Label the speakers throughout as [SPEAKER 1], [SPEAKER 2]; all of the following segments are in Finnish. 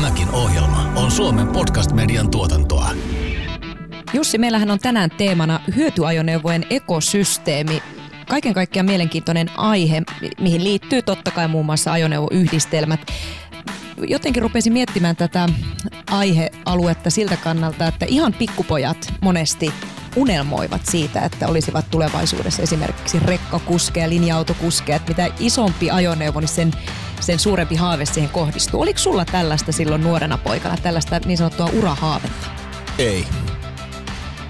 [SPEAKER 1] Tämäkin ohjelma on Suomen podcast-median tuotantoa.
[SPEAKER 2] Jussi, meillähän on tänään teemana hyötyajoneuvojen ekosysteemi. Kaiken kaikkiaan mielenkiintoinen aihe, mihin liittyy totta kai muun muassa ajoneuvoyhdistelmät. Jotenkin rupesin miettimään tätä aihealuetta siltä kannalta, että ihan pikkupojat monesti unelmoivat siitä, että olisivat tulevaisuudessa esimerkiksi rekkakuskeja, linja-autokuskeja, että mitä isompi ajoneuvo, niin sen, sen suurempi haave siihen kohdistuu. Oliko sulla tällaista silloin nuorena poikana, tällaista niin sanottua urahaavetta?
[SPEAKER 3] Ei.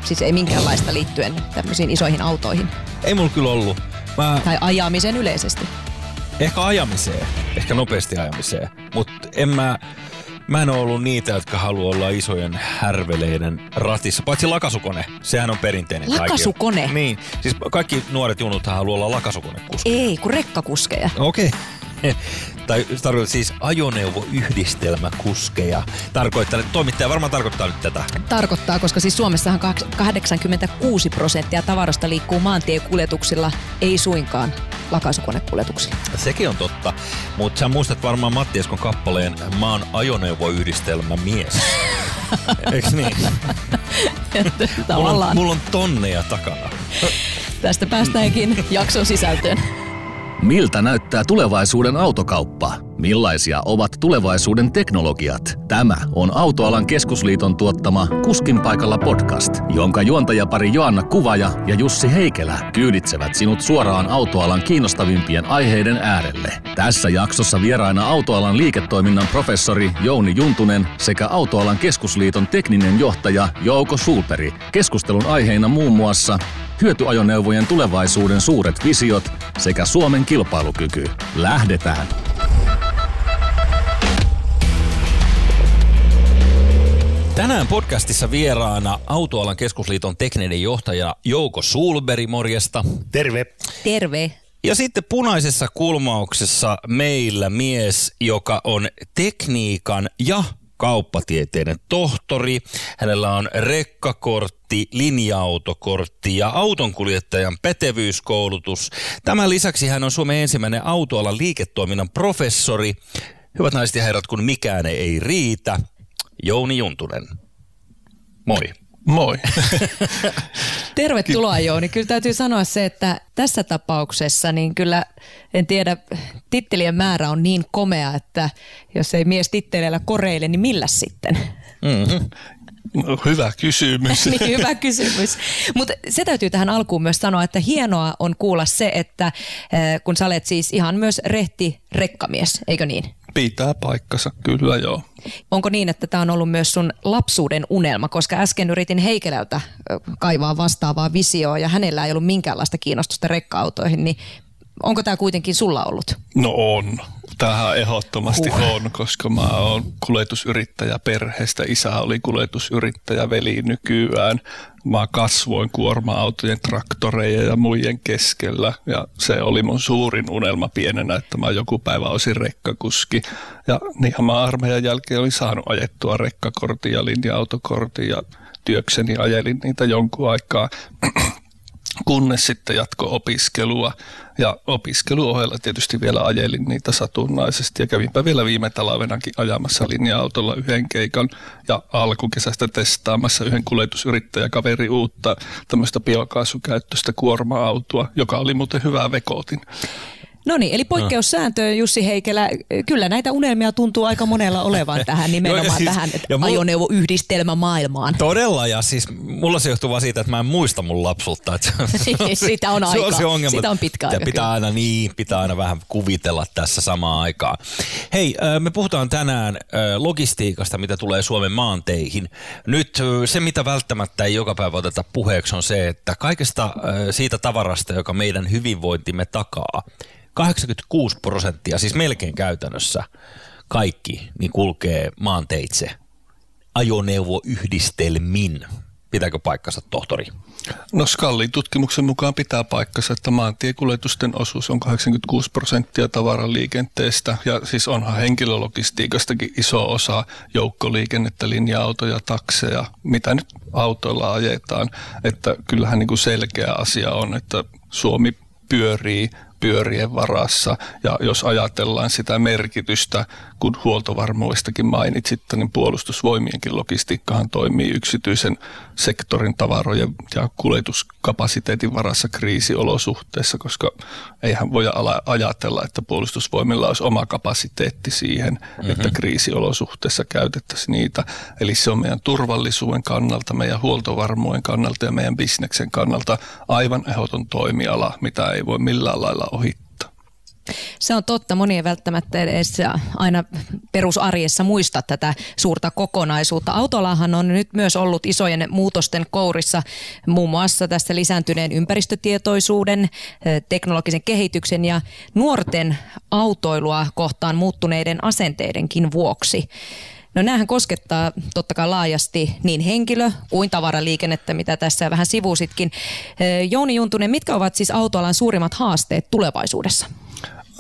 [SPEAKER 2] Siis ei minkäänlaista liittyen tämmöisiin isoihin autoihin.
[SPEAKER 3] Ei mulla kyllä ollut. Mä
[SPEAKER 2] Tai ajamiseen yleisesti.
[SPEAKER 3] ehkä ajamiseen, ehkä nopeasti ajamiseen, mutta en mä, mä en ole ollut niitä, jotka haluaa olla isojen härveleiden ratissa. Paitsi lakasukone, sehän on perinteinen.
[SPEAKER 2] Lakasukone?
[SPEAKER 3] Niin, siis kaikki nuoret junuthan haluaa olla lakasukonekuskeja.
[SPEAKER 2] Ei, kun rekkakuskeja.
[SPEAKER 3] Okei. Okay. tai tarkoittaa siis ajoneuvoyhdistelmäkuskeja. Tarkoittaa, toimittaja varmaan tarkoittaa nyt tätä.
[SPEAKER 2] Tarkoittaa, koska siis Suomessahan kaks- 86 prosenttia tavarasta liikkuu maantiekuljetuksilla, ei suinkaan lakasukonekuljetuksilla.
[SPEAKER 3] Sekin on totta, mutta sä muistat varmaan Matti Eskon kappaleen Mä oon ajoneuvoyhdistelmä mies. Eiks niin? Mulla on, mulla on tonneja takana.
[SPEAKER 2] tästä päästäänkin jakson sisältöön.
[SPEAKER 1] Miltä näyttää tulevaisuuden autokauppa? Millaisia ovat tulevaisuuden teknologiat? Tämä on Autoalan keskusliiton tuottama Kuskin paikalla podcast, jonka juontajapari Joanna Kuvaja ja Jussi Heikelä kyyditsevät sinut suoraan autoalan kiinnostavimpien aiheiden äärelle. Tässä jaksossa vieraina autoalan liiketoiminnan professori Jouni Juntunen sekä Autoalan keskusliiton tekninen johtaja Jouko Sulperi. Keskustelun aiheina muun muassa hyötyajoneuvojen tulevaisuuden suuret visiot sekä Suomen kilpailukyky. Lähdetään!
[SPEAKER 3] Tänään podcastissa vieraana Autoalan keskusliiton tekninen johtaja Jouko Sulberi, morjesta.
[SPEAKER 4] Terve.
[SPEAKER 2] Terve.
[SPEAKER 3] Ja sitten punaisessa kulmauksessa meillä mies, joka on tekniikan ja kauppatieteiden tohtori. Hänellä on rekkakortti, linja-autokortti ja autonkuljettajan pätevyyskoulutus. Tämän lisäksi hän on Suomen ensimmäinen autoalan liiketoiminnan professori. Hyvät naiset ja herrat, kun mikään ei riitä, Jouni Juntunen. Moi.
[SPEAKER 4] Moi.
[SPEAKER 2] Tervetuloa Jouni. Kyllä täytyy sanoa se, että tässä tapauksessa niin kyllä en tiedä, tittelien määrä on niin komea, että jos ei mies titteleillä koreile, niin millä sitten?
[SPEAKER 3] Mm-hmm.
[SPEAKER 4] No, hyvä kysymys.
[SPEAKER 2] niin hyvä kysymys. Mutta se täytyy tähän alkuun myös sanoa, että hienoa on kuulla se, että eh, kun sä olet siis ihan myös rehti rekkamies, eikö niin?
[SPEAKER 4] Pitää paikkansa, kyllä joo.
[SPEAKER 2] Onko niin, että tämä on ollut myös sun lapsuuden unelma, koska äsken yritin Heikelältä kaivaa vastaavaa visioa ja hänellä ei ollut minkäänlaista kiinnostusta rekka-autoihin, niin onko tämä kuitenkin sulla ollut?
[SPEAKER 4] No on. Tähän ehdottomasti on, koska mä oon kuljetusyrittäjä perheestä. Isä oli kuljetusyrittäjä, veli nykyään. Mä kasvoin kuorma-autojen, traktoreja ja muiden keskellä. Ja se oli mun suurin unelma pienenä, että mä joku päivä olisin rekkakuski. Ja niinhän mä armeijan jälkeen olin saanut ajettua rekkakortin ja linja-autokortin ja työkseni ajelin niitä jonkun aikaa kunnes sitten jatko opiskelua. Ja opiskeluohella tietysti vielä ajelin niitä satunnaisesti ja kävinpä vielä viime talvenakin ajamassa linja-autolla yhden keikan ja alkukesästä testaamassa yhden kuljetusyrittäjäkaveri uutta tämmöistä biokaasukäyttöistä kuorma-autoa, joka oli muuten hyvä vekotin.
[SPEAKER 2] No niin, eli poikkeussääntö Jussi Heikelä, kyllä näitä unelmia tuntuu aika monella olevan tähän nimenomaan
[SPEAKER 3] Joo, ja siis-
[SPEAKER 2] tähän
[SPEAKER 3] ja mul-
[SPEAKER 2] ajoneuvoyhdistelmä maailmaan.
[SPEAKER 3] Todella, ja siis mulla se johtuu vaan siitä, että mä en muista mun lapsuutta. Että se, on se-
[SPEAKER 2] Sitä on
[SPEAKER 3] se on se ongelma.
[SPEAKER 2] Sitä on pitkä aika,
[SPEAKER 3] pitää
[SPEAKER 2] kyllä.
[SPEAKER 3] aina niin, pitää aina vähän kuvitella tässä samaan aikaan. Hei, me puhutaan tänään logistiikasta, mitä tulee Suomen maanteihin. Nyt se, mitä välttämättä ei joka päivä oteta puheeksi, on se, että kaikesta siitä tavarasta, joka meidän hyvinvointimme takaa, 86 prosenttia, siis melkein käytännössä kaikki, niin kulkee maanteitse ajoneuvoyhdistelmin. Pitääkö paikkansa, tohtori?
[SPEAKER 4] No Skallin tutkimuksen mukaan pitää paikkansa, että maantiekuljetusten osuus on 86 prosenttia tavaraliikenteestä ja siis onhan henkilölogistiikastakin iso osa joukkoliikennettä, linja-autoja, takseja, mitä nyt autoilla ajetaan. Että kyllähän niin kuin selkeä asia on, että Suomi pyörii pyörien varassa. Ja jos ajatellaan sitä merkitystä, kun huoltovarmuudestakin mainitsit, niin puolustusvoimienkin logistiikkahan toimii yksityisen sektorin tavarojen ja kuljetuskapasiteetin varassa kriisiolosuhteissa, koska eihän voi ajatella, että puolustusvoimilla olisi oma kapasiteetti siihen, mm-hmm. että kriisiolosuhteissa käytettäisiin niitä. Eli se on meidän turvallisuuden kannalta, meidän huoltovarmuuden kannalta ja meidän bisneksen kannalta aivan ehdoton toimiala, mitä ei voi millään lailla ohittaa.
[SPEAKER 2] Se on totta. Moni ei välttämättä edes aina perusarjessa muista tätä suurta kokonaisuutta. Autolahan on nyt myös ollut isojen muutosten kourissa, muun muassa tässä lisääntyneen ympäristötietoisuuden, teknologisen kehityksen ja nuorten autoilua kohtaan muuttuneiden asenteidenkin vuoksi. No näähän koskettaa totta kai laajasti niin henkilö- kuin tavaraliikennettä, mitä tässä vähän sivusitkin. Jouni Juntunen, mitkä ovat siis autoalan suurimmat haasteet tulevaisuudessa?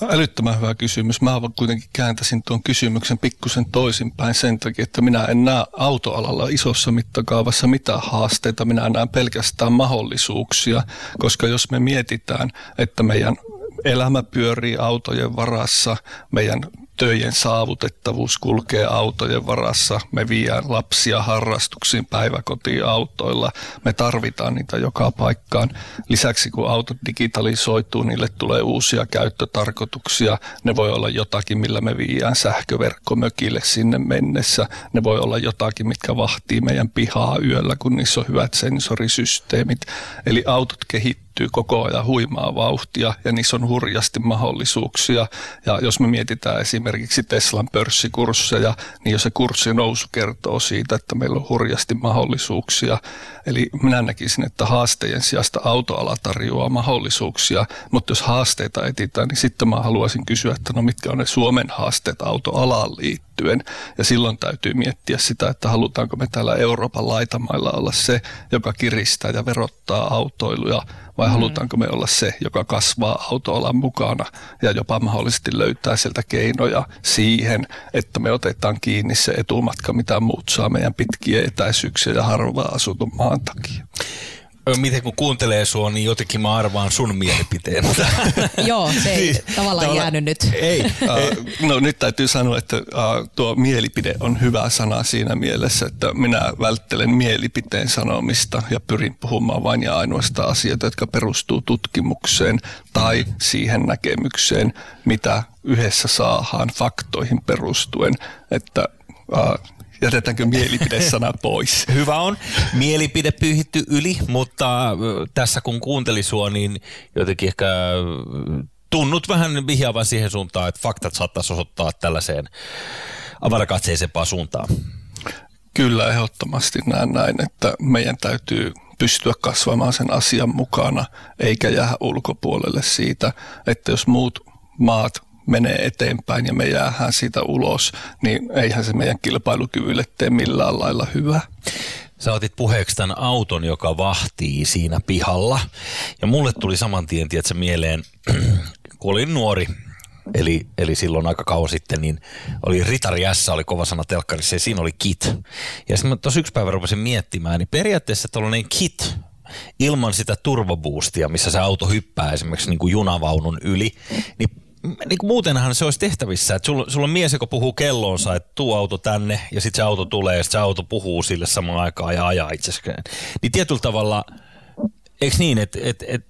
[SPEAKER 4] Älyttömän hyvä kysymys. Mä kuitenkin kääntäisin tuon kysymyksen pikkusen toisinpäin sen takia, että minä en näe autoalalla isossa mittakaavassa mitään haasteita. Minä näen pelkästään mahdollisuuksia, koska jos me mietitään, että meidän elämä pyörii autojen varassa, meidän töjen saavutettavuus kulkee autojen varassa. Me viedään lapsia harrastuksiin päiväkotiin autoilla. Me tarvitaan niitä joka paikkaan. Lisäksi kun autot digitalisoituu, niille tulee uusia käyttötarkoituksia. Ne voi olla jotakin, millä me viedään sähköverkkomökille sinne mennessä. Ne voi olla jotakin, mitkä vahtii meidän pihaa yöllä, kun niissä on hyvät sensorisysteemit. Eli autot kehittyy kehittyy koko ajan huimaa vauhtia ja niissä on hurjasti mahdollisuuksia. Ja jos me mietitään esimerkiksi Teslan pörssikursseja, niin jo se kurssi nousu kertoo siitä, että meillä on hurjasti mahdollisuuksia. Eli minä näkisin, että haasteiden sijasta autoala tarjoaa mahdollisuuksia, mutta jos haasteita etitään, niin sitten mä haluaisin kysyä, että no mitkä on ne Suomen haasteet autoalaan liittyen. Ja silloin täytyy miettiä sitä, että halutaanko me täällä Euroopan laitamailla olla se, joka kiristää ja verottaa autoiluja vai mm. halutaanko me olla se, joka kasvaa autoalan mukana ja jopa mahdollisesti löytää sieltä keinoja siihen, että me otetaan kiinni se etumatka, mitä muut saa meidän pitkiä etäisyyksiä ja harvaa asutun maan takia
[SPEAKER 3] miten kun kuuntelee sua, niin jotenkin mä arvaan sun mielipiteen.
[SPEAKER 2] Joo, se ei siis, tavallaan jäänyt nyt.
[SPEAKER 4] Ei. Uh, no nyt täytyy sanoa, että uh, tuo mielipide on hyvä sana siinä mielessä, että minä välttelen mielipiteen sanomista ja pyrin puhumaan vain ja ainoastaan asioita, jotka perustuu tutkimukseen tai siihen näkemykseen, mitä yhdessä saadaan faktoihin perustuen, että uh, jätetäänkö mielipidesana pois?
[SPEAKER 3] Hyvä on. Mielipide pyyhitty yli, mutta tässä kun kuunteli sua, niin jotenkin ehkä tunnut vähän vihjaavan siihen suuntaan, että faktat saattaisi osoittaa tällaiseen avarakatseisempaan suuntaan.
[SPEAKER 4] Kyllä, ehdottomasti näen näin, että meidän täytyy pystyä kasvamaan sen asian mukana, eikä jää ulkopuolelle siitä, että jos muut maat menee eteenpäin ja me jäähän siitä ulos, niin eihän se meidän kilpailukyvylle tee millään lailla hyvä.
[SPEAKER 3] Sä otit puheeksi tämän auton, joka vahtii siinä pihalla. Ja mulle tuli saman tien, tiedätkö, mieleen, kun olin nuori, eli, eli silloin aika kauan sitten, niin oli Ritari S, oli kova sana telkkarissa, ja siinä oli kit. Ja sitten mä tuossa yksi päivä rupesin miettimään, niin periaatteessa tällainen kit, ilman sitä turvaboostia, missä se auto hyppää esimerkiksi niin kuin junavaunun yli, niin niin kuin muutenhan se olisi tehtävissä, että sulla, sulla on mies, joka puhuu kelloonsa, että tuu auto tänne ja sitten se auto tulee ja se auto puhuu sille samaan aikaan ja ajaa itsessään. Niin tietyllä tavalla, eikö niin, että et, et,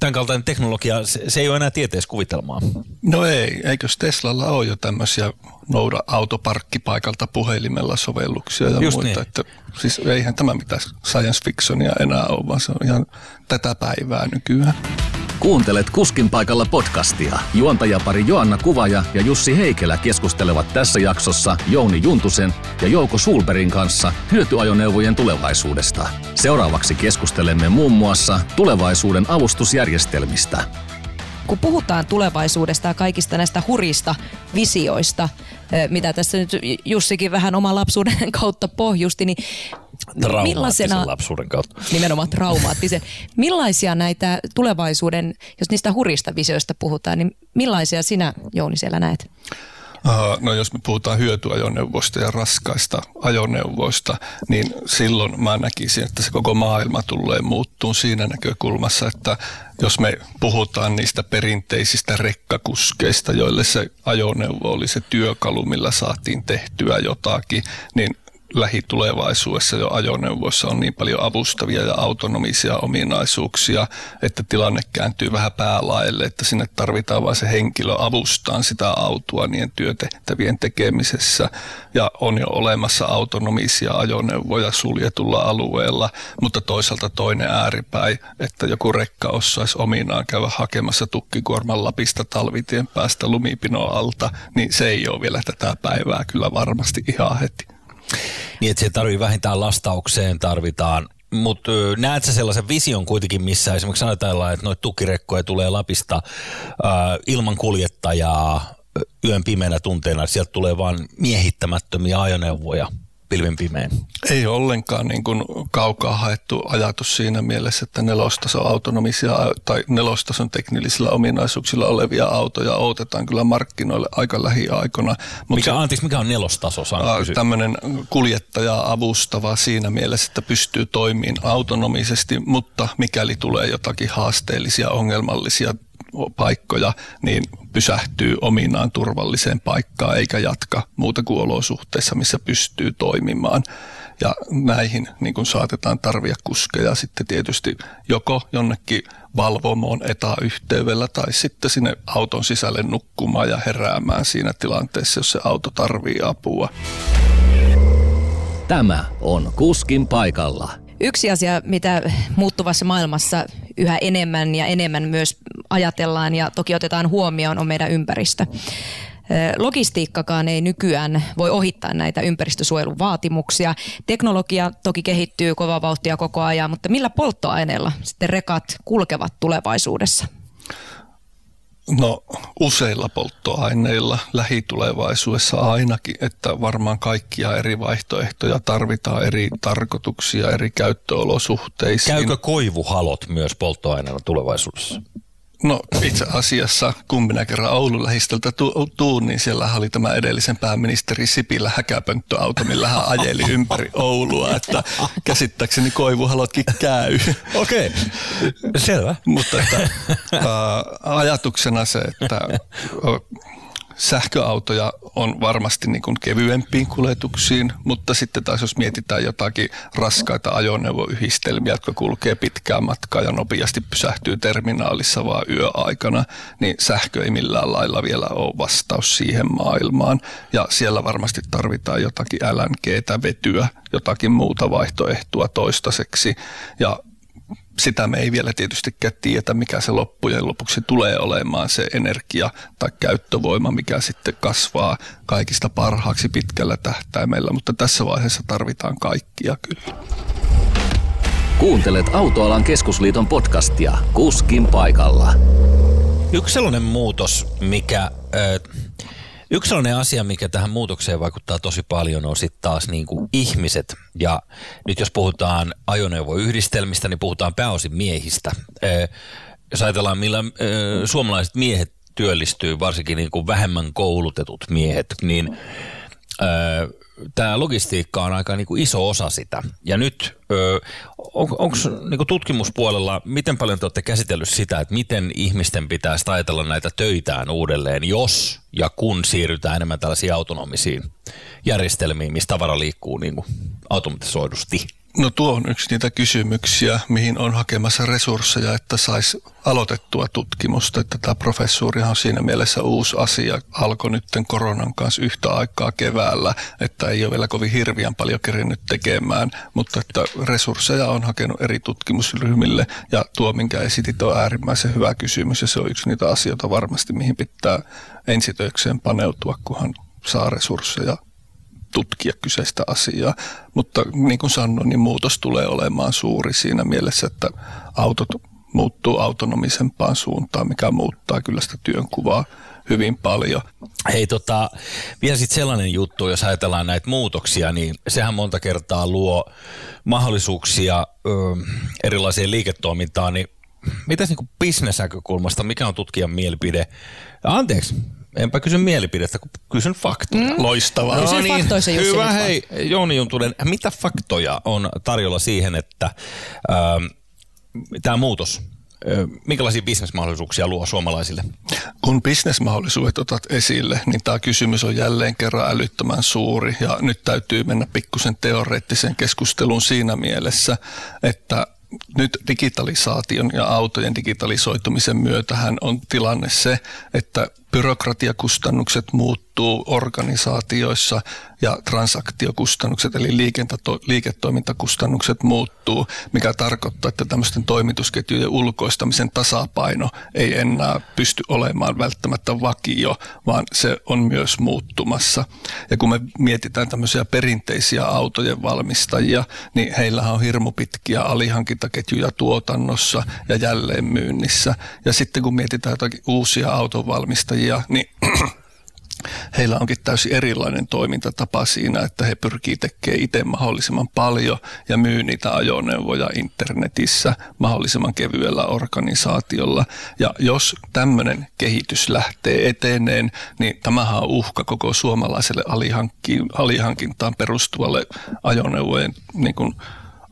[SPEAKER 3] tämän kaltainen teknologia, se, se ei ole enää tieteessä kuvitelmaa?
[SPEAKER 4] No ei, eikös Teslalla ole jo tämmöisiä nouda autoparkkipaikalta puhelimella sovelluksia ja Just muita. Niin. Että, siis eihän tämä mitään science fictionia enää ole, vaan se on ihan tätä päivää nykyään.
[SPEAKER 1] Kuuntelet Kuskin paikalla podcastia. Juontajapari Joanna Kuvaja ja Jussi Heikelä keskustelevat tässä jaksossa Jouni Juntusen ja Jouko Sulberin kanssa hyötyajoneuvojen tulevaisuudesta. Seuraavaksi keskustelemme muun muassa tulevaisuuden avustusjärjestelmistä.
[SPEAKER 2] Kun puhutaan tulevaisuudesta ja kaikista näistä hurista visioista, mitä tässä nyt Jussikin vähän oma lapsuuden kautta pohjusti, niin
[SPEAKER 3] Traumaattisen lapsuuden kautta.
[SPEAKER 2] Nimenomaan traumaattisen. Millaisia näitä tulevaisuuden, jos niistä hurista visioista puhutaan, niin millaisia sinä Jouni siellä näet?
[SPEAKER 4] No jos me puhutaan hyötyajoneuvoista ja raskaista ajoneuvoista, niin silloin mä näkisin, että se koko maailma tulee muuttuu siinä näkökulmassa, että jos me puhutaan niistä perinteisistä rekkakuskeista, joille se ajoneuvo oli se työkalu, millä saatiin tehtyä jotakin, niin lähitulevaisuudessa jo ajoneuvoissa on niin paljon avustavia ja autonomisia ominaisuuksia, että tilanne kääntyy vähän päälaelle, että sinne tarvitaan vain se henkilö avustaan sitä autoa niiden työtehtävien tekemisessä. Ja on jo olemassa autonomisia ajoneuvoja suljetulla alueella, mutta toisaalta toinen ääripäin, että joku rekka osaisi ominaan käydä hakemassa tukkikuorman Lapista talvitien päästä lumipino alta, niin se ei ole vielä tätä päivää kyllä varmasti ihan heti.
[SPEAKER 3] Niin, että se tarvii vähintään lastaukseen, tarvitaan. Mutta näet sä sellaisen vision kuitenkin, missä esimerkiksi sanotaan, että noita tukirekkoja tulee Lapista ää, ilman kuljettajaa yön pimeänä tunteina, sieltä tulee vain miehittämättömiä ajoneuvoja – pilvin pimein.
[SPEAKER 4] Ei ollenkaan niin kuin kaukaa haettu ajatus siinä mielessä, että nelostason autonomisia tai nelostason teknillisillä ominaisuuksilla olevia autoja otetaan kyllä markkinoille aika lähiaikoina.
[SPEAKER 3] mikä, se, anteeksi, mikä on nelostaso?
[SPEAKER 4] Tämmöinen kuljettaja avustava siinä mielessä, että pystyy toimimaan autonomisesti, mutta mikäli tulee jotakin haasteellisia, ongelmallisia paikkoja, niin pysähtyy ominaan turvalliseen paikkaan eikä jatka muuta kuin olosuhteissa, missä pystyy toimimaan. Ja näihin niin kuin saatetaan tarvia kuskeja sitten tietysti joko jonnekin valvomoon etäyhteydellä tai sitten sinne auton sisälle nukkumaan ja heräämään siinä tilanteessa, jos se auto tarvii apua.
[SPEAKER 1] Tämä on Kuskin paikalla.
[SPEAKER 2] Yksi asia, mitä muuttuvassa maailmassa yhä enemmän ja enemmän myös ajatellaan ja toki otetaan huomioon, on meidän ympäristö. Logistiikkakaan ei nykyään voi ohittaa näitä ympäristösuojelun vaatimuksia. Teknologia toki kehittyy kovaa vauhtia koko ajan, mutta millä polttoaineella sitten rekat kulkevat tulevaisuudessa?
[SPEAKER 4] No useilla polttoaineilla lähitulevaisuudessa ainakin, että varmaan kaikkia eri vaihtoehtoja tarvitaan eri tarkoituksia, eri käyttöolosuhteisiin.
[SPEAKER 3] Käykö koivuhalot myös polttoaineella tulevaisuudessa?
[SPEAKER 4] No itse asiassa, kun minä kerran Oulun lähistöltä tu- tuun, niin siellä oli tämä edellisen pääministeri Sipilä häkäpönttöauto, millä hän ajeli ympäri Oulua, että käsittääkseni koivuhalotkin käy.
[SPEAKER 3] Okei, okay. selvä.
[SPEAKER 4] Mutta että, ajatuksena se, että sähköautoja on varmasti niin kuin kevyempiin kuljetuksiin, mutta sitten taas jos mietitään jotakin raskaita ajoneuvoyhdistelmiä, jotka kulkee pitkää matkaa ja nopeasti pysähtyy terminaalissa vaan yöaikana, niin sähkö ei millään lailla vielä ole vastaus siihen maailmaan. Ja siellä varmasti tarvitaan jotakin LNGtä, vetyä, jotakin muuta vaihtoehtoa toistaiseksi. Ja sitä me ei vielä tietystikään tiedä, mikä se loppujen lopuksi tulee olemaan se energia tai käyttövoima, mikä sitten kasvaa kaikista parhaaksi pitkällä tähtäimellä, mutta tässä vaiheessa tarvitaan kaikkia kyllä.
[SPEAKER 1] Kuuntelet Autoalan keskusliiton podcastia Kuskin paikalla.
[SPEAKER 3] Yksi sellainen muutos, mikä... Äh, Yksi sellainen asia, mikä tähän muutokseen vaikuttaa tosi paljon, on sitten taas niin kuin ihmiset. Ja nyt jos puhutaan ajoneuvoyhdistelmistä, niin puhutaan pääosin miehistä. Jos ajatellaan, millä suomalaiset miehet työllistyy, varsinkin niin kuin vähemmän koulutetut miehet, niin tämä logistiikka on aika niin kuin iso osa sitä. Ja nyt on, onko niin tutkimuspuolella, miten paljon te olette käsitellyt sitä, että miten ihmisten pitäisi ajatella näitä töitään uudelleen, jos ja kun siirrytään enemmän tällaisiin autonomisiin järjestelmiin, missä tavara liikkuu niin automatisoidusti?
[SPEAKER 4] No tuo on yksi niitä kysymyksiä, mihin on hakemassa resursseja, että saisi aloitettua tutkimusta. Että tämä professuurihan on siinä mielessä uusi asia. Alkoi nyt koronan kanssa yhtä aikaa keväällä, että ei ole vielä kovin hirviän paljon kerinyt tekemään, mutta että resursseja on hakenut eri tutkimusryhmille ja tuo, minkä esitit, on äärimmäisen hyvä kysymys ja se on yksi niitä asioita varmasti, mihin pitää ensitöikseen paneutua, kunhan saa resursseja tutkia kyseistä asiaa. Mutta niin kuin sanoin, niin muutos tulee olemaan suuri siinä mielessä, että autot muuttuu autonomisempaan suuntaan, mikä muuttaa kyllä sitä työnkuvaa hyvin paljon.
[SPEAKER 3] Hei tota, vielä sitten sellainen juttu, jos ajatellaan näitä muutoksia, niin sehän monta kertaa luo mahdollisuuksia ö, erilaiseen liiketoimintaan, niin mitäs niin bisnesnäkökulmasta, mikä on tutkijan mielipide? Anteeksi, Enpä kysy mielipidettä, kun kysyn faktoja.
[SPEAKER 2] Mm.
[SPEAKER 4] Loistavaa.
[SPEAKER 2] Kysy faktoissa, Jussi,
[SPEAKER 3] Hyvä, hei Jouni Juntunen, mitä faktoja on tarjolla siihen, että ähm, tämä muutos, äh, minkälaisia bisnesmahdollisuuksia luo suomalaisille?
[SPEAKER 4] Kun bisnesmahdollisuudet otat esille, niin tämä kysymys on jälleen kerran älyttömän suuri ja nyt täytyy mennä pikkusen teoreettiseen keskusteluun siinä mielessä, että nyt digitalisaation ja autojen digitalisoitumisen myötähän on tilanne se, että byrokratiakustannukset muuttuu organisaatioissa ja transaktiokustannukset eli liiketoimintakustannukset muuttuu, mikä tarkoittaa, että tämmöisten toimitusketjujen ulkoistamisen tasapaino ei enää pysty olemaan välttämättä vakio, vaan se on myös muuttumassa. Ja kun me mietitään tämmöisiä perinteisiä autojen valmistajia, niin heillä on hirmu pitkiä alihankintaketjuja tuotannossa ja jälleenmyynnissä. Ja sitten kun mietitään jotakin uusia autonvalmistajia, kuluttajia, niin heillä onkin täysin erilainen toimintatapa siinä, että he pyrkii tekemään itse mahdollisimman paljon ja myy niitä ajoneuvoja internetissä mahdollisimman kevyellä organisaatiolla. Ja jos tämmöinen kehitys lähtee eteneen, niin tämähän on uhka koko suomalaiselle alihankintaan perustuvalle ajoneuvojen niin kuin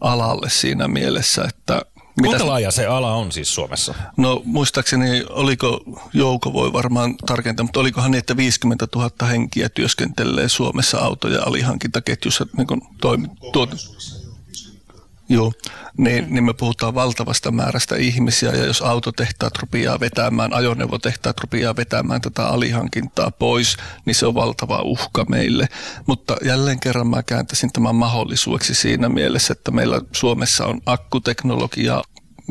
[SPEAKER 4] alalle siinä mielessä, että
[SPEAKER 3] Kuinka laaja se ala on siis Suomessa?
[SPEAKER 4] No muistaakseni, oliko Jouko voi varmaan tarkentaa, mutta olikohan niin, että 50 000 henkiä työskentelee Suomessa auto- ja alihankintaketjussa niin kuin toimi, tuot, Joo, niin, niin me puhutaan valtavasta määrästä ihmisiä ja jos autotehtaat rupeaa vetämään, ajoneuvotehtaat rupeaa vetämään tätä alihankintaa pois, niin se on valtava uhka meille. Mutta jälleen kerran mä kääntäisin tämän mahdollisuudeksi siinä mielessä, että meillä Suomessa on akkuteknologia,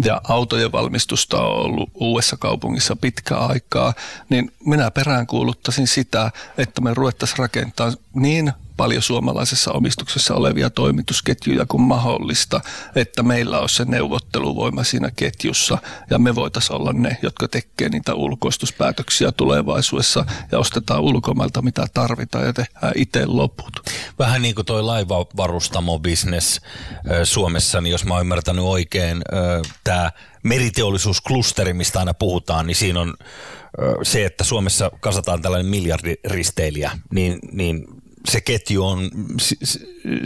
[SPEAKER 4] ja autojen valmistusta on ollut uudessa kaupungissa pitkä aikaa, niin minä peräänkuuluttaisin sitä, että me ruvettaisiin rakentamaan niin paljon suomalaisessa omistuksessa olevia toimitusketjuja kuin mahdollista, että meillä on se neuvotteluvoima siinä ketjussa ja me voitaisiin olla ne, jotka tekee niitä ulkoistuspäätöksiä tulevaisuudessa ja ostetaan ulkomailta mitä tarvitaan ja tehdään itse loput.
[SPEAKER 3] Vähän niin kuin toi laivavarustamo-business Suomessa, niin jos mä oon ymmärtänyt oikein, tämä meriteollisuusklusteri, mistä aina puhutaan, niin siinä on se, että Suomessa kasataan tällainen miljardiristeilijä, niin, niin se ketju on,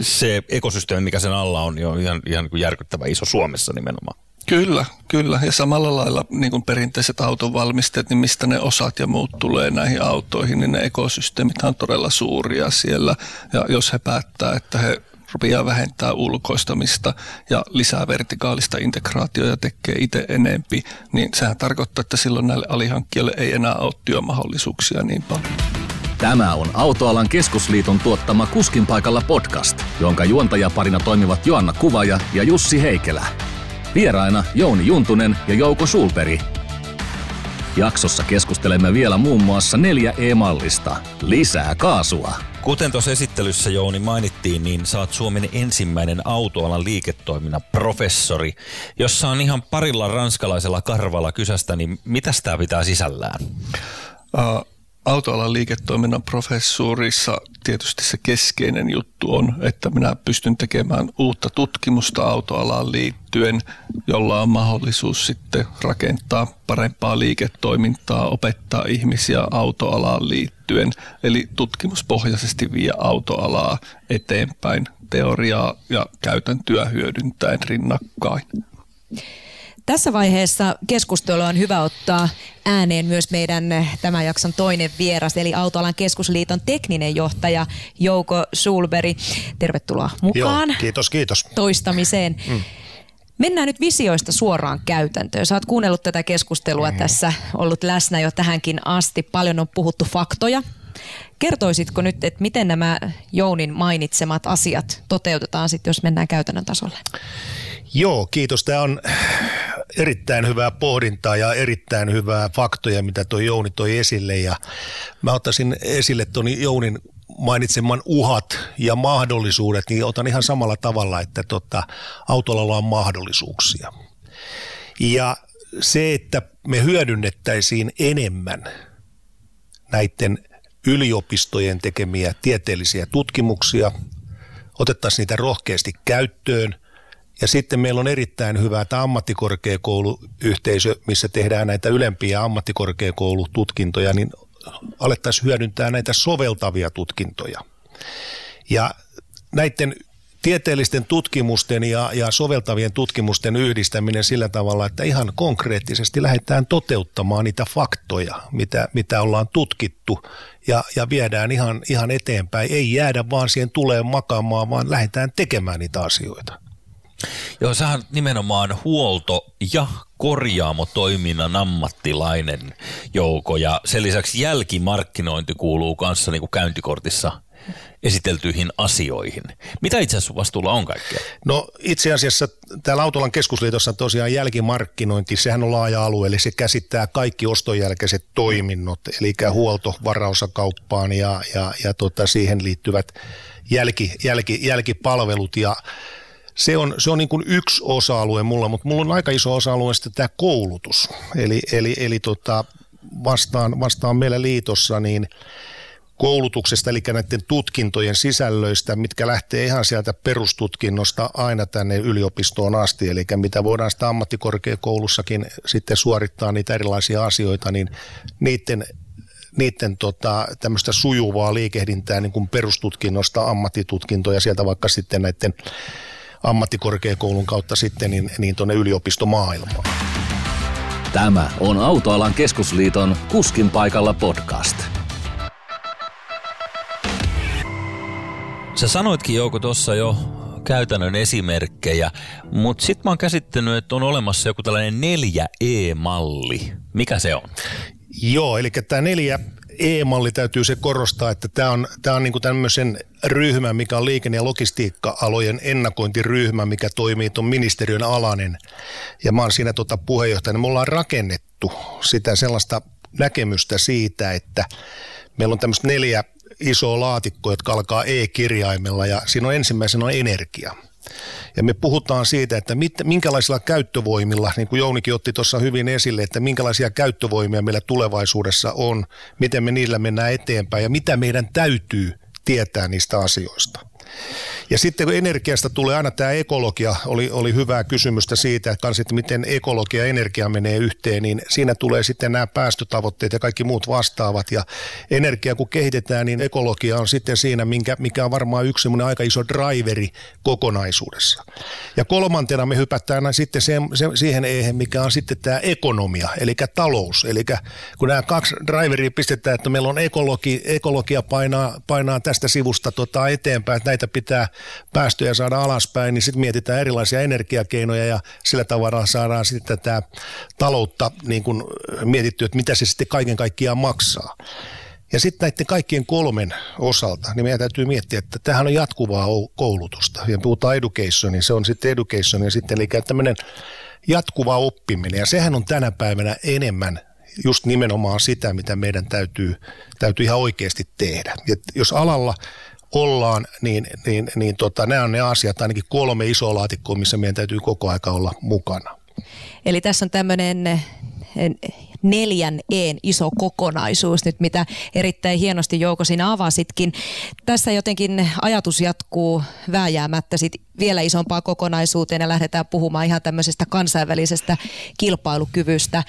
[SPEAKER 3] se ekosysteemi, mikä sen alla on, niin on ihan, ihan niin kuin järkyttävä iso Suomessa nimenomaan.
[SPEAKER 4] Kyllä, kyllä. Ja samalla lailla niin kuin perinteiset autonvalmistajat, niin mistä ne osat ja muut tulee näihin autoihin, niin ne ekosysteemit on todella suuria siellä. Ja jos he päättää, että he rupeaa vähentää ulkoistamista ja lisää vertikaalista integraatiota ja tekee itse enempi, niin sehän tarkoittaa, että silloin näille alihankkijoille ei enää ole työmahdollisuuksia niin paljon.
[SPEAKER 1] Tämä on Autoalan keskusliiton tuottama Kuskin paikalla podcast, jonka juontajaparina toimivat Joanna Kuvaja ja Jussi Heikelä. Vieraina Jouni Juntunen ja Jouko Sulperi. Jaksossa keskustelemme vielä muun muassa 4E-mallista. Lisää kaasua.
[SPEAKER 3] Kuten tuossa esittelyssä Jouni mainittiin, niin saat Suomen ensimmäinen autoalan liiketoiminnan professori, jossa on ihan parilla ranskalaisella karvalla kysästä, niin mitä tämä pitää sisällään?
[SPEAKER 4] Uh, autoalan liiketoiminnan professuurissa tietysti se keskeinen juttu on, että minä pystyn tekemään uutta tutkimusta autoalaan liittyen, jolla on mahdollisuus sitten rakentaa parempaa liiketoimintaa, opettaa ihmisiä autoalaan liittyen, eli tutkimuspohjaisesti vie autoalaa eteenpäin teoriaa ja käytäntöä hyödyntäen rinnakkain.
[SPEAKER 2] Tässä vaiheessa keskustelua on hyvä ottaa ääneen myös meidän eh, tämän jakson toinen vieras, eli Autoalan keskusliiton tekninen johtaja Jouko Sulberi. Tervetuloa mukaan.
[SPEAKER 5] Joo, kiitos, kiitos.
[SPEAKER 2] Toistamiseen. Mm. Mennään nyt visioista suoraan käytäntöön. Sä oot kuunnellut tätä keskustelua mm. tässä, ollut läsnä jo tähänkin asti. Paljon on puhuttu faktoja. Kertoisitko nyt, että miten nämä Jounin mainitsemat asiat toteutetaan sitten, jos mennään käytännön tasolle?
[SPEAKER 5] Joo, kiitos. Tämä on erittäin hyvää pohdintaa ja erittäin hyvää faktoja, mitä tuo Jouni toi esille. Ja mä ottaisin esille tuon Jounin mainitseman uhat ja mahdollisuudet, niin otan ihan samalla tavalla, että tota, autolla on mahdollisuuksia. Ja se, että me hyödynnettäisiin enemmän näiden yliopistojen tekemiä tieteellisiä tutkimuksia, otettaisiin niitä rohkeasti käyttöön – ja sitten meillä on erittäin hyvä tämä ammattikorkeakouluyhteisö, missä tehdään näitä ylempiä ammattikorkeakoulututkintoja, niin alettaisiin hyödyntää näitä soveltavia tutkintoja. Ja näiden tieteellisten tutkimusten ja, ja soveltavien tutkimusten yhdistäminen sillä tavalla, että ihan konkreettisesti lähdetään toteuttamaan niitä faktoja, mitä, mitä ollaan tutkittu ja, ja viedään ihan, ihan eteenpäin. Ei jäädä vaan siihen tulee makaamaan, vaan lähdetään tekemään niitä asioita.
[SPEAKER 3] Joo, sähän nimenomaan huolto- ja korjaamotoiminnan ammattilainen jouko ja sen lisäksi jälkimarkkinointi kuuluu kanssa niin kuin käyntikortissa esiteltyihin asioihin. Mitä itse asiassa vastuulla on kaikkea?
[SPEAKER 5] No itse asiassa täällä Autolan keskusliitossa tosiaan jälkimarkkinointi, sehän on laaja alue, eli se käsittää kaikki oston jälkeiset toiminnot, eli huolto varaosakauppaan ja, ja, ja tota, siihen liittyvät jälki, jälki, jälkipalvelut ja se on, se on niin kuin yksi osa-alue mulla, mutta mulla on aika iso osa-alue sitten tämä koulutus. Eli, eli, eli tota, vastaan, vastaan meillä liitossa niin koulutuksesta, eli näiden tutkintojen sisällöistä, mitkä lähtee ihan sieltä perustutkinnosta aina tänne yliopistoon asti, eli mitä voidaan sitä ammattikorkeakoulussakin sitten suorittaa niitä erilaisia asioita, niin niiden niiden tota, tämmöistä sujuvaa liikehdintää niin kuin perustutkinnosta ammattitutkintoja sieltä vaikka sitten näiden ammattikorkeakoulun kautta sitten niin, niin tuonne yliopistomaailmaan.
[SPEAKER 1] Tämä on Autoalan keskusliiton Kuskin paikalla podcast.
[SPEAKER 3] Sä sanoitkin Jouko tuossa jo käytännön esimerkkejä, mutta sitten mä oon käsittänyt, että on olemassa joku tällainen 4E-malli. Mikä se on?
[SPEAKER 5] Joo, eli tämä neljä E-malli täytyy se korostaa, että tämä on, tämä on niin tämmöisen ryhmän, mikä on liikenne- ja logistiikka-alojen ennakointiryhmä, mikä toimii tuon ministeriön alainen. Ja mä oon siinä tuota puheenjohtajana. Me ollaan rakennettu sitä sellaista näkemystä siitä, että meillä on tämmöistä neljä isoa laatikkoa, jotka alkaa E-kirjaimella ja siinä on ensimmäisenä on energia. Ja me puhutaan siitä, että mit, minkälaisilla käyttövoimilla, niin kuin Jounikin otti tuossa hyvin esille, että minkälaisia käyttövoimia meillä tulevaisuudessa on, miten me niillä mennään eteenpäin ja mitä meidän täytyy tietää niistä asioista. Ja sitten kun energiasta tulee aina tämä ekologia, oli, oli hyvää kysymystä siitä, kans, että miten ekologia ja energia menee yhteen, niin siinä tulee sitten nämä päästötavoitteet ja kaikki muut vastaavat. Ja energia kun kehitetään, niin ekologia on sitten siinä, minkä, mikä on varmaan yksi aika iso driveri kokonaisuudessa. Ja kolmantena me hypätään sitten se, se, siihen eihän, mikä on sitten tämä ekonomia, eli talous. Eli kun nämä kaksi driveria pistetään, että meillä on ekologi, ekologia painaa, painaa tästä sivusta tota eteenpäin, että näitä pitää päästöjä saada alaspäin, niin sitten mietitään erilaisia energiakeinoja ja sillä tavalla saadaan sitten tätä taloutta niin kuin mietitty, että mitä se sitten kaiken kaikkiaan maksaa. Ja sitten näiden kaikkien kolmen osalta, niin meidän täytyy miettiä, että tämähän on jatkuvaa koulutusta. Ja puhutaan education, niin se on sitten education ja sitten eli tämmöinen jatkuva oppiminen. Ja sehän on tänä päivänä enemmän just nimenomaan sitä, mitä meidän täytyy, täytyy ihan oikeasti tehdä. Et jos alalla ollaan, niin, niin, niin tota, nämä on ne asiat, ainakin kolme isoa laatikkoa, missä meidän täytyy koko aika olla mukana.
[SPEAKER 2] Eli tässä on tämmöinen eh, neljän een iso kokonaisuus nyt, mitä erittäin hienosti Jouko sinä avasitkin. Tässä jotenkin ajatus jatkuu vääjäämättä sit vielä isompaa kokonaisuuteen ja lähdetään puhumaan ihan tämmöisestä kansainvälisestä kilpailukyvystä.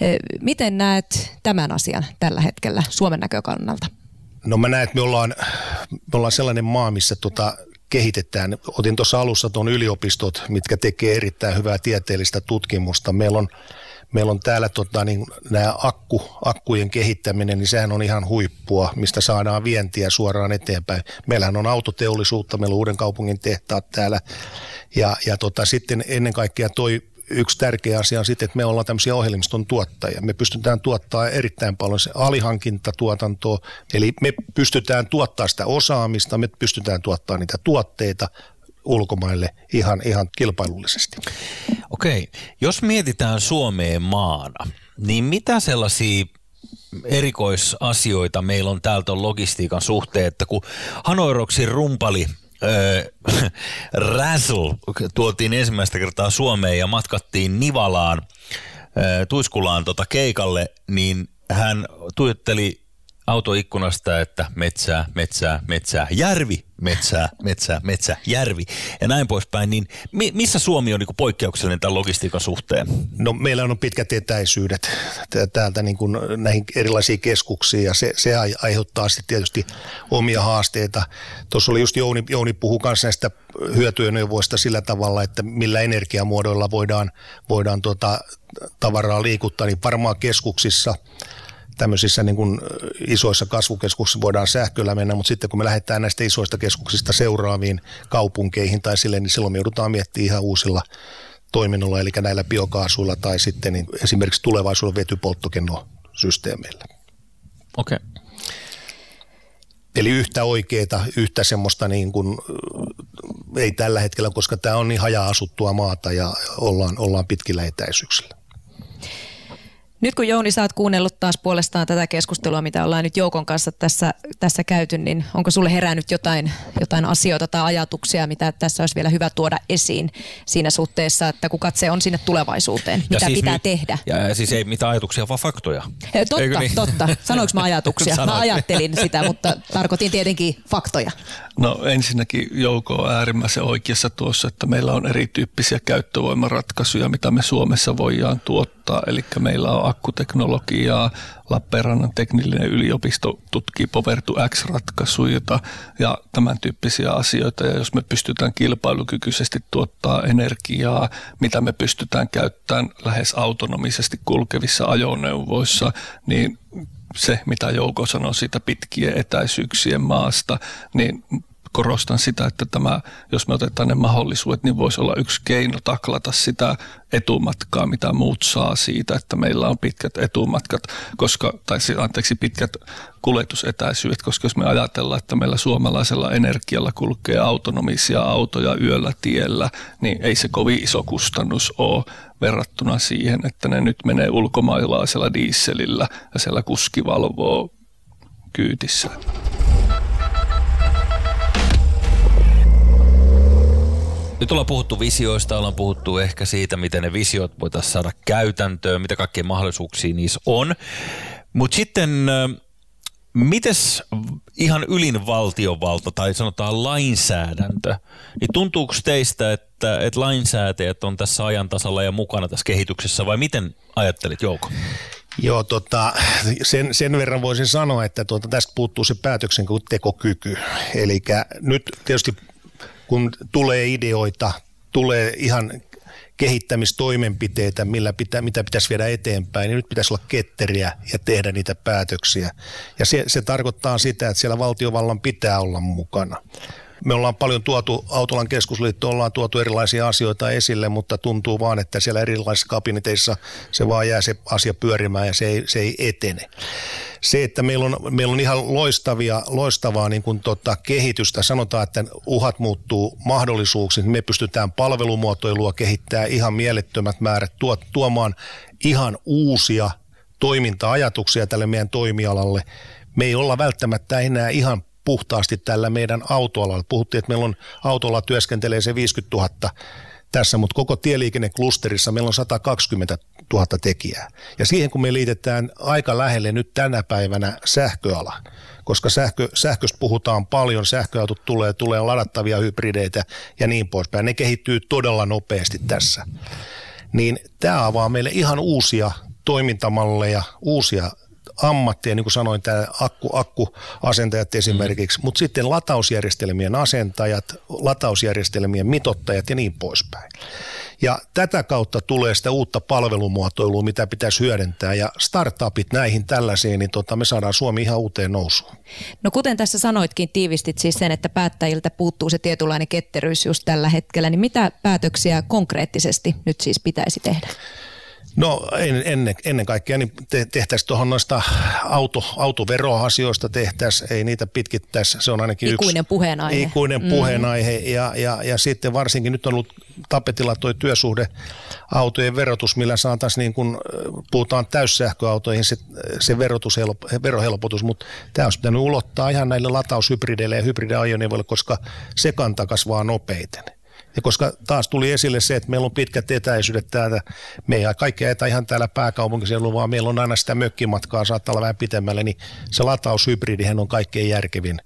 [SPEAKER 2] Eh, miten näet tämän asian tällä hetkellä Suomen näkökannalta?
[SPEAKER 5] No mä näen, että me ollaan, me ollaan sellainen maa, missä tota kehitetään. Otin tuossa alussa tuon yliopistot, mitkä tekee erittäin hyvää tieteellistä tutkimusta. Meillä on, meillä on täällä tota, niin, nämä akku, akkujen kehittäminen, niin sehän on ihan huippua, mistä saadaan vientiä suoraan eteenpäin. Meillähän on autoteollisuutta, meillä on uuden kaupungin tehtaat täällä ja, ja tota, sitten ennen kaikkea toi yksi tärkeä asia on sitten, että me ollaan tämmöisiä ohjelmiston tuottajia. Me pystytään tuottaa erittäin paljon se alihankintatuotantoa, eli me pystytään tuottaa sitä osaamista, me pystytään tuottaa niitä tuotteita ulkomaille ihan, ihan kilpailullisesti.
[SPEAKER 3] Okei, jos mietitään Suomeen maana, niin mitä sellaisia erikoisasioita meillä on täältä logistiikan suhteen, että kun Hanoiroksin rumpali – Razzle tuotiin ensimmäistä kertaa Suomeen ja matkattiin Nivalaan, Tuiskulaan tota keikalle, niin hän tuijotteli autoikkunasta, että metsää, metsää, metsää, järvi, metsää, metsää, metsä, järvi ja näin poispäin, niin mi- missä Suomi on niin poikkeuksellinen tämän logistiikan suhteen?
[SPEAKER 5] No meillä on pitkät etäisyydet täältä niin kuin näihin erilaisiin keskuksiin ja se, se aiheuttaa sitten tietysti omia haasteita. Tuossa oli just Jouni, Jouni puhuu kanssa näistä hyötyöneuvoista sillä tavalla, että millä energiamuodoilla voidaan, voidaan tuota tavaraa liikuttaa, niin varmaan keskuksissa – tämmöisissä niin kuin isoissa kasvukeskuksissa voidaan sähköllä mennä, mutta sitten kun me lähdetään näistä isoista keskuksista seuraaviin kaupunkeihin tai sille, niin silloin me joudutaan miettimään ihan uusilla toiminnoilla, eli näillä biokaasuilla tai sitten niin esimerkiksi tulevaisuuden vetypolttokennosysteemeillä.
[SPEAKER 3] Okei. Okay.
[SPEAKER 5] Eli yhtä oikeita, yhtä semmoista niin kuin, ei tällä hetkellä, koska tämä on niin haja-asuttua maata ja ollaan, ollaan pitkillä etäisyyksillä.
[SPEAKER 2] Nyt kun Jouni, sä oot kuunnellut taas puolestaan tätä keskustelua, mitä ollaan nyt Joukon kanssa tässä, tässä käyty, niin onko sulle herännyt jotain, jotain asioita tai ajatuksia, mitä tässä olisi vielä hyvä tuoda esiin siinä suhteessa, että kun katse on sinne tulevaisuuteen, mitä siis pitää
[SPEAKER 3] nyt,
[SPEAKER 2] tehdä?
[SPEAKER 3] Ja, ja siis ei mitään ajatuksia, vaan faktoja.
[SPEAKER 2] Totta, niin? totta. Sanoinko mä ajatuksia? Sanoit. Mä ajattelin sitä, mutta tarkoitin tietenkin faktoja.
[SPEAKER 4] No ensinnäkin Jouko on äärimmäisen oikeassa tuossa, että meillä on erityyppisiä käyttövoimaratkaisuja, mitä me Suomessa voidaan tuottaa. Eli meillä on akkuteknologiaa, Lappeenrannan teknillinen yliopisto tutkii Power to X-ratkaisuja ja tämän tyyppisiä asioita. Ja jos me pystytään kilpailukykyisesti tuottaa energiaa, mitä me pystytään käyttämään lähes autonomisesti kulkevissa ajoneuvoissa, niin se, mitä Jouko sanoi siitä pitkien etäisyyksien maasta, niin korostan sitä, että tämä, jos me otetaan ne mahdollisuudet, niin voisi olla yksi keino taklata sitä etumatkaa, mitä muut saa siitä, että meillä on pitkät etumatkat, koska, tai anteeksi, pitkät kuljetusetäisyydet, koska jos me ajatellaan, että meillä suomalaisella energialla kulkee autonomisia autoja yöllä tiellä, niin ei se kovin iso kustannus ole verrattuna siihen, että ne nyt menee ulkomaalaisella dieselillä ja siellä kuski valvoo kyytissä.
[SPEAKER 3] Nyt ollaan puhuttu visioista, ollaan puhuttu ehkä siitä, miten ne visiot voitaisiin saada käytäntöön, mitä kaikkia mahdollisuuksia niissä on. Mutta sitten mites ihan ylin valtiovalta tai sanotaan lainsäädäntö, niin tuntuuko teistä, että, että lainsäätäjät on tässä ajan tasalla ja mukana tässä kehityksessä vai miten ajattelit Jouko?
[SPEAKER 5] Joo, tota, sen, sen verran voisin sanoa, että tuota, tästä puuttuu se tekokyky. Eli nyt tietysti kun tulee ideoita, tulee ihan kehittämistoimenpiteitä, millä pitää, mitä pitäisi viedä eteenpäin, niin nyt pitäisi olla ketteriä ja tehdä niitä päätöksiä. Ja se, se tarkoittaa sitä, että siellä valtiovallan pitää olla mukana. Me ollaan paljon tuotu, Autolan keskusliitto ollaan tuotu erilaisia asioita esille, mutta tuntuu vaan, että siellä erilaisissa kabineteissa se vaan jää se asia pyörimään ja se ei, se ei etene se, että meillä on, meillä on ihan loistavia, loistavaa niin kuin tota kehitystä. Sanotaan, että uhat muuttuu mahdollisuuksiin. Me pystytään palvelumuotoilua kehittämään ihan mielettömät määrät, tuo, tuomaan ihan uusia toiminta-ajatuksia tälle meidän toimialalle. Me ei olla välttämättä enää ihan puhtaasti tällä meidän autoalalla. Puhuttiin, että meillä on autolla työskentelee se 50 000 tässä, mutta koko tieliikenneklusterissa meillä on 120 000 tekijää. Ja siihen kun me liitetään aika lähelle nyt tänä päivänä sähköala, koska sähkö, sähköstä puhutaan paljon, sähköautot tulee, tulee ladattavia hybrideitä ja niin poispäin. Ne kehittyy todella nopeasti tässä. Niin tämä avaa meille ihan uusia toimintamalleja, uusia ammattia, niin kuin sanoin, tämä akku, akkuasentajat esimerkiksi, mm. mutta sitten latausjärjestelmien asentajat, latausjärjestelmien mitottajat ja niin poispäin. Ja tätä kautta tulee sitä uutta palvelumuotoilua, mitä pitäisi hyödyntää ja startupit näihin tällaisiin, niin tota, me saadaan Suomi ihan uuteen nousuun.
[SPEAKER 2] No kuten tässä sanoitkin, tiivistit siis sen, että päättäjiltä puuttuu se tietynlainen ketteryys just tällä hetkellä, niin mitä päätöksiä konkreettisesti nyt siis pitäisi tehdä?
[SPEAKER 5] No ennen, ennen kaikkea niin tehtäisiin tuohon noista auto, autoveroasioista tehtäisiin, ei niitä pitkittäisi, se on ainakin
[SPEAKER 2] ikuinen
[SPEAKER 5] yksi
[SPEAKER 2] puheenaihe.
[SPEAKER 5] ikuinen mm. puheenaihe ja, ja, ja sitten varsinkin nyt on ollut tapetilla tuo työsuhde autojen verotus, millä saataisiin niin kun puhutaan täyssähköautoihin se, se verotus, verohelpotus, mutta tämä olisi pitänyt ulottaa ihan näille lataushybrideille ja hybridiajoneuvoille, koska se kanta kasvaa nopeiten. Ja koska taas tuli esille se, että meillä on pitkät etäisyydet täältä, me ei kaikki etä ihan täällä pääkaupunkiseudulla, vaan meillä on aina sitä mökkimatkaa, saattaa olla vähän pitemmälle, niin se lataushybridihän on kaikkein järkevin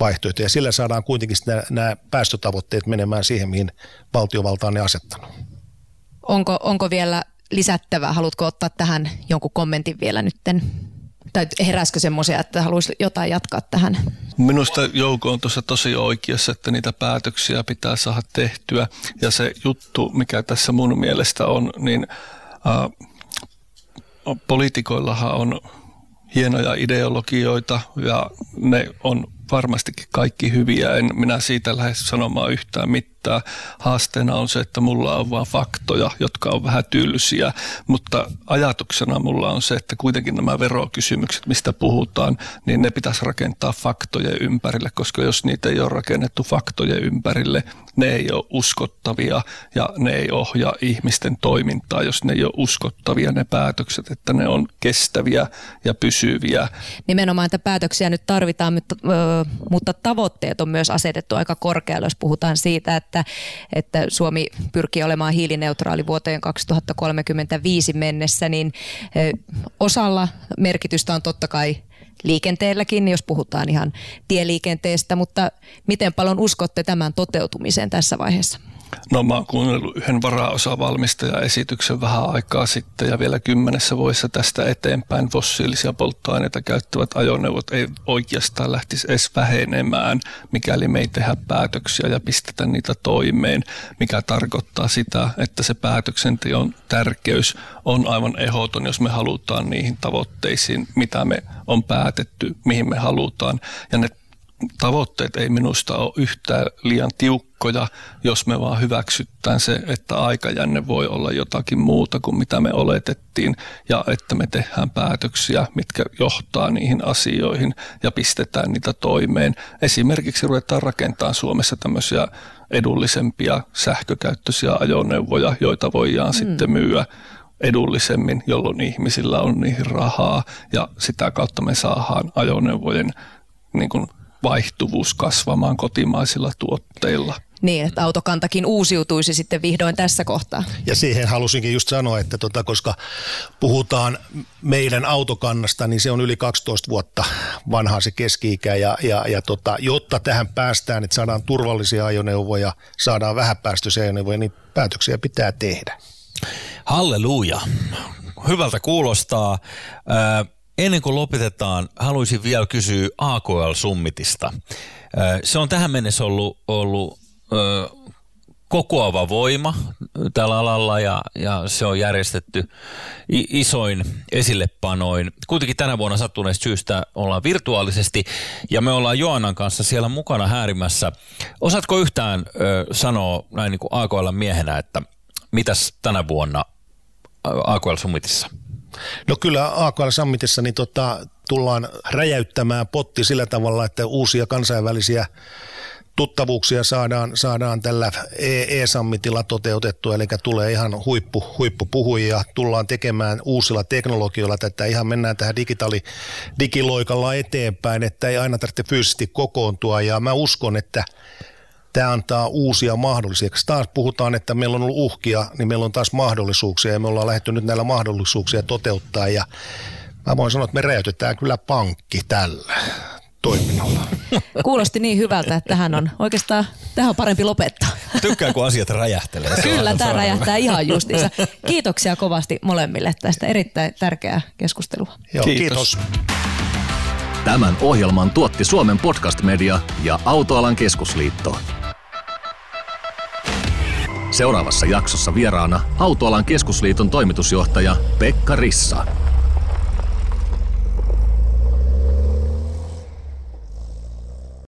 [SPEAKER 5] vaihtoehto. Ja sillä saadaan kuitenkin nämä, nämä päästötavoitteet menemään siihen, mihin valtiovalta on ne asettanut.
[SPEAKER 2] Onko, onko vielä lisättävää? Haluatko ottaa tähän jonkun kommentin vielä nytten? Tai heräskö semmoisia, että haluaisi jotain jatkaa tähän?
[SPEAKER 4] Minusta Jouko on tuossa tosi oikeassa, että niitä päätöksiä pitää saada tehtyä. Ja se juttu, mikä tässä mun mielestä on, niin äh, poliitikoillahan on hienoja ideologioita ja ne on varmastikin kaikki hyviä. En minä siitä lähde sanomaan yhtään mitään. Haasteena on se, että mulla on vain faktoja, jotka on vähän tylsiä, mutta ajatuksena mulla on se, että kuitenkin nämä verokysymykset, mistä puhutaan, niin ne pitäisi rakentaa faktojen ympärille, koska jos niitä ei ole rakennettu faktojen ympärille, ne ei ole uskottavia ja ne ei ohjaa ihmisten toimintaa, jos ne ei ole uskottavia ne päätökset, että ne on kestäviä ja pysyviä.
[SPEAKER 2] Nimenomaan, että päätöksiä nyt tarvitaan, mutta, mutta tavoitteet on myös asetettu aika korkealle, jos puhutaan siitä, että, että Suomi pyrkii olemaan hiilineutraali vuoteen 2035 mennessä, niin osalla merkitystä on totta kai liikenteelläkin, jos puhutaan ihan tieliikenteestä, mutta miten paljon uskotte tämän toteutumiseen tässä vaiheessa?
[SPEAKER 4] No mä oon kuunnellut yhden varaosavalmistaja-esityksen vähän aikaa sitten ja vielä kymmenessä vuodessa tästä eteenpäin fossiilisia polttoaineita käyttävät ajoneuvot ei oikeastaan lähtisi edes vähenemään, mikäli me ei tehdä päätöksiä ja pistetä niitä toimeen, mikä tarkoittaa sitä, että se päätöksenteon tärkeys on aivan ehdoton, jos me halutaan niihin tavoitteisiin, mitä me on päätetty, mihin me halutaan. Ja ne tavoitteet ei minusta ole yhtään liian tiukkoja, jos me vaan hyväksytään se, että aikajänne voi olla jotakin muuta kuin mitä me oletettiin ja että me tehdään päätöksiä, mitkä johtaa niihin asioihin ja pistetään niitä toimeen. Esimerkiksi ruvetaan rakentamaan Suomessa tämmöisiä edullisempia sähkökäyttöisiä ajoneuvoja, joita voidaan mm. sitten myyä edullisemmin, jolloin ihmisillä on niihin rahaa ja sitä kautta me saadaan ajoneuvojen niin kuin vaihtuvuus kasvamaan kotimaisilla tuotteilla.
[SPEAKER 2] Niin, että autokantakin uusiutuisi sitten vihdoin tässä kohtaa.
[SPEAKER 5] Ja siihen halusinkin just sanoa, että tota, koska puhutaan meidän autokannasta, niin se on yli 12 vuotta vanha se keski-ikä. Ja, ja, ja tota, jotta tähän päästään, että saadaan turvallisia ajoneuvoja, saadaan vähäpäästöisiä ajoneuvoja, niin päätöksiä pitää tehdä.
[SPEAKER 3] Halleluja. Hyvältä kuulostaa. Äh, Ennen kuin lopetetaan, haluaisin vielä kysyä AKL-summitista. Se on tähän mennessä ollut, ollut kokoava voima tällä alalla ja, ja se on järjestetty isoin esillepanoin. Kuitenkin tänä vuonna sattuneesta syystä ollaan virtuaalisesti ja me ollaan Joannan kanssa siellä mukana häärimässä. Osaatko yhtään ö, sanoa näin niin kuin AKL-miehenä, että mitäs tänä vuonna AKL-summitissa –
[SPEAKER 5] No kyllä AKL Summitissa niin tota, tullaan räjäyttämään potti sillä tavalla, että uusia kansainvälisiä tuttavuuksia saadaan, saadaan tällä e-sammitilla toteutettua, eli tulee ihan huippu, huippupuhujia, tullaan tekemään uusilla teknologioilla tätä, ihan mennään tähän digitaali, digiloikalla eteenpäin, että ei aina tarvitse fyysisesti kokoontua, ja mä uskon, että tämä antaa uusia mahdollisuuksia. Taas puhutaan, että meillä on ollut uhkia, niin meillä on taas mahdollisuuksia ja me ollaan lähdetty nyt näillä mahdollisuuksia toteuttaa ja mä voin sanoa, että me räjäytetään kyllä pankki tällä toiminnalla.
[SPEAKER 2] Kuulosti niin hyvältä, että tähän on oikeastaan tähän on parempi lopettaa.
[SPEAKER 3] Tykkää, kun asiat räjähtelee.
[SPEAKER 2] Kyllä, tämä räjähtää ihan justiinsa. Kiitoksia kovasti molemmille tästä erittäin tärkeää keskustelua.
[SPEAKER 5] Joo, kiitos. kiitos.
[SPEAKER 1] Tämän ohjelman tuotti Suomen podcast media ja Autoalan keskusliitto. Seuraavassa jaksossa vieraana Autoalan keskusliiton toimitusjohtaja Pekka Rissa.